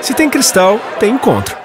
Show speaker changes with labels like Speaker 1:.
Speaker 1: Se tem cristal, tem encontro.